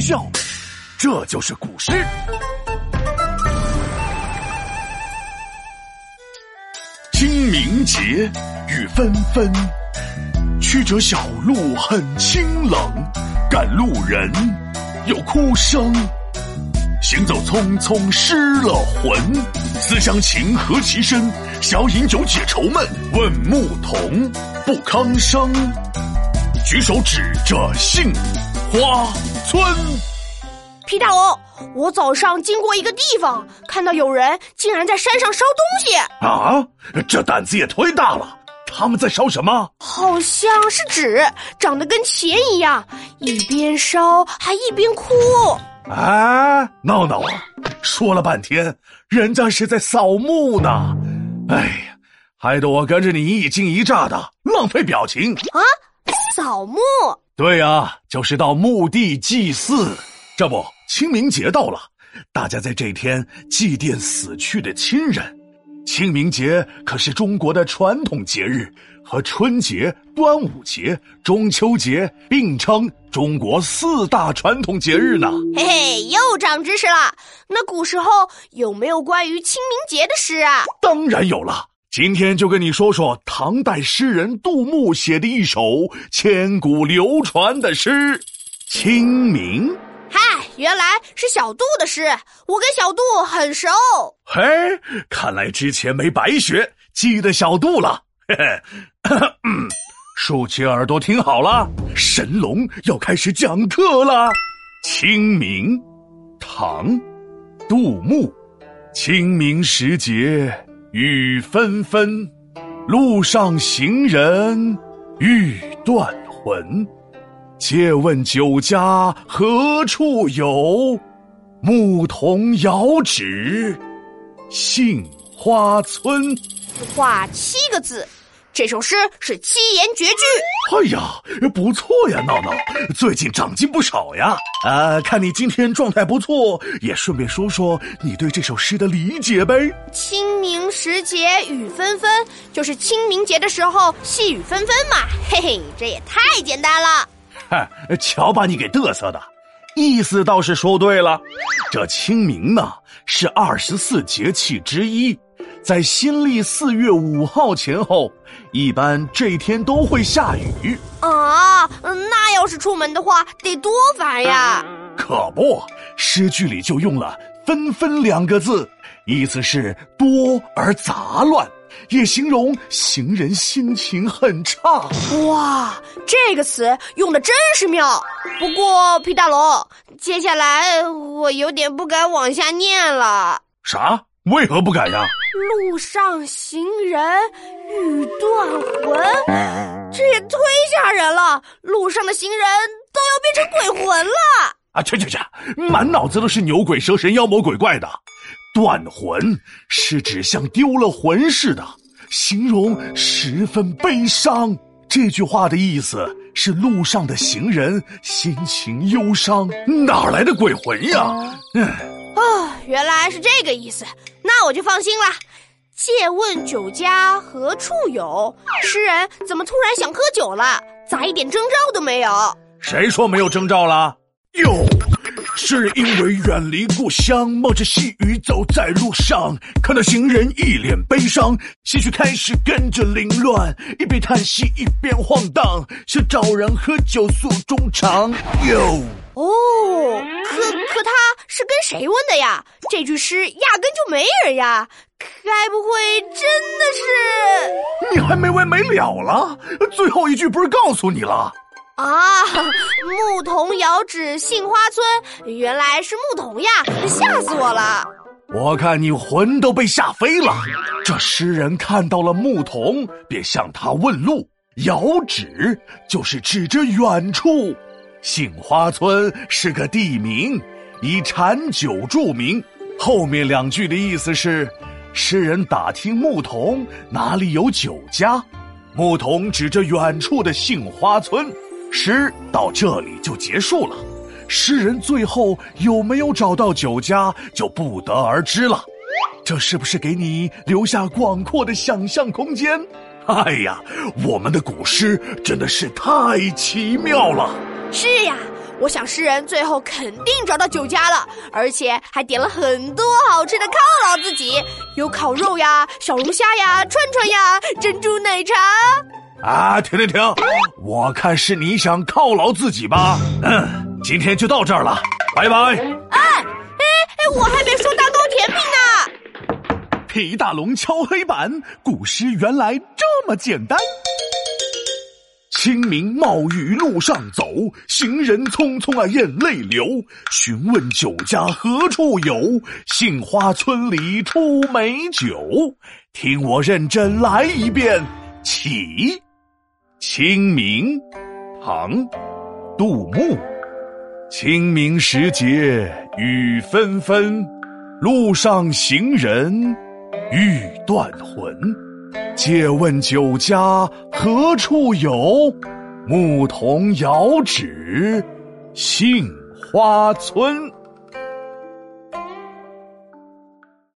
笑，这就是古诗。清明节雨纷纷，曲折小路很清冷，赶路人有哭声。行走匆匆失了魂，思乡情何其深。小饮酒解愁闷，问牧童不吭声。举手指着杏花村。皮大龙，我早上经过一个地方，看到有人竟然在山上烧东西。啊，这胆子也忒大了！他们在烧什么？好像是纸，长得跟钱一样，一边烧还一边哭。啊，闹闹啊！说了半天，人家是在扫墓呢。哎呀，害得我跟着你一惊一乍的，浪费表情啊！扫墓？对呀，就是到墓地祭祀。这不，清明节到了，大家在这天祭奠死去的亲人。清明节可是中国的传统节日，和春节、端午节、中秋节并称中国四大传统节日呢。嘿嘿，又长知识了。那古时候有没有关于清明节的诗啊？当然有了。今天就跟你说说唐代诗人杜牧写的一首千古流传的诗《清明》。嗨，原来是小杜的诗，我跟小杜很熟。嘿，看来之前没白学，记得小杜了。嘿嘿，竖起耳朵听好了，神龙要开始讲课了。《清明》，唐，杜牧。清明时节雨纷纷，路上行人欲断魂。借问酒家何处有？牧童遥指杏花村。画七个字，这首诗是七言绝句。哎呀，不错呀，闹闹，最近长进不少呀。啊，看你今天状态不错，也顺便说说你对这首诗的理解呗。清明时节雨纷纷，就是清明节的时候细雨纷纷嘛。嘿嘿，这也太简单了。嗨，瞧把你给嘚瑟的，意思倒是说对了。这清明呢，是二十四节气之一，在新历四月五号前后，一般这天都会下雨。啊，那要是出门的话，得多烦呀！可不，诗句里就用了“纷纷”两个字，意思是多而杂乱。也形容行人心情很差。哇，这个词用的真是妙。不过皮大龙，接下来我有点不敢往下念了。啥？为何不敢呀？路上行人欲断魂，这也忒吓人了。路上的行人都要变成鬼魂了。啊，去去去，满脑子都是牛鬼蛇神、妖魔鬼怪的。断魂是指像丢了魂似的，形容十分悲伤。这句话的意思是路上的行人心情忧伤，哪来的鬼魂呀？嗯，哦，原来是这个意思，那我就放心了。借问酒家何处有？诗人怎么突然想喝酒了？咋一点征兆都没有？谁说没有征兆了？有。是因为远离故乡，冒着细雨走在路上，看到行人一脸悲伤，心绪开始跟着凌乱，一边叹息一边晃荡，想找人喝酒诉衷肠。哟，哦，可可他是跟谁问的呀？这句诗压根就没人呀，该不会真的是？你还没完没了了？最后一句不是告诉你了？啊！牧童遥指杏花村，原来是牧童呀！吓死我了！我看你魂都被吓飞了。这诗人看到了牧童，便向他问路。遥指就是指着远处。杏花村是个地名，以产酒著名。后面两句的意思是，诗人打听牧童哪里有酒家，牧童指着远处的杏花村。诗到这里就结束了，诗人最后有没有找到酒家就不得而知了。这是不是给你留下广阔的想象空间？哎呀，我们的古诗真的是太奇妙了。是呀，我想诗人最后肯定找到酒家了，而且还点了很多好吃的犒劳自己，有烤肉呀、小龙虾呀、串串呀、珍珠奶茶。啊，停停停！我看是你想犒劳自己吧。嗯，今天就到这儿了，拜拜。哎哎哎，我还没说蛋糕甜品呢。皮大龙敲黑板，古诗原来这么简单。清明冒雨路上走，行人匆匆啊眼泪流。询问酒家何处有？杏花村里出美酒。听我认真来一遍，起。清明，唐，杜牧。清明时节雨纷纷，路上行人欲断魂。借问酒家何处有？牧童遥指杏花村。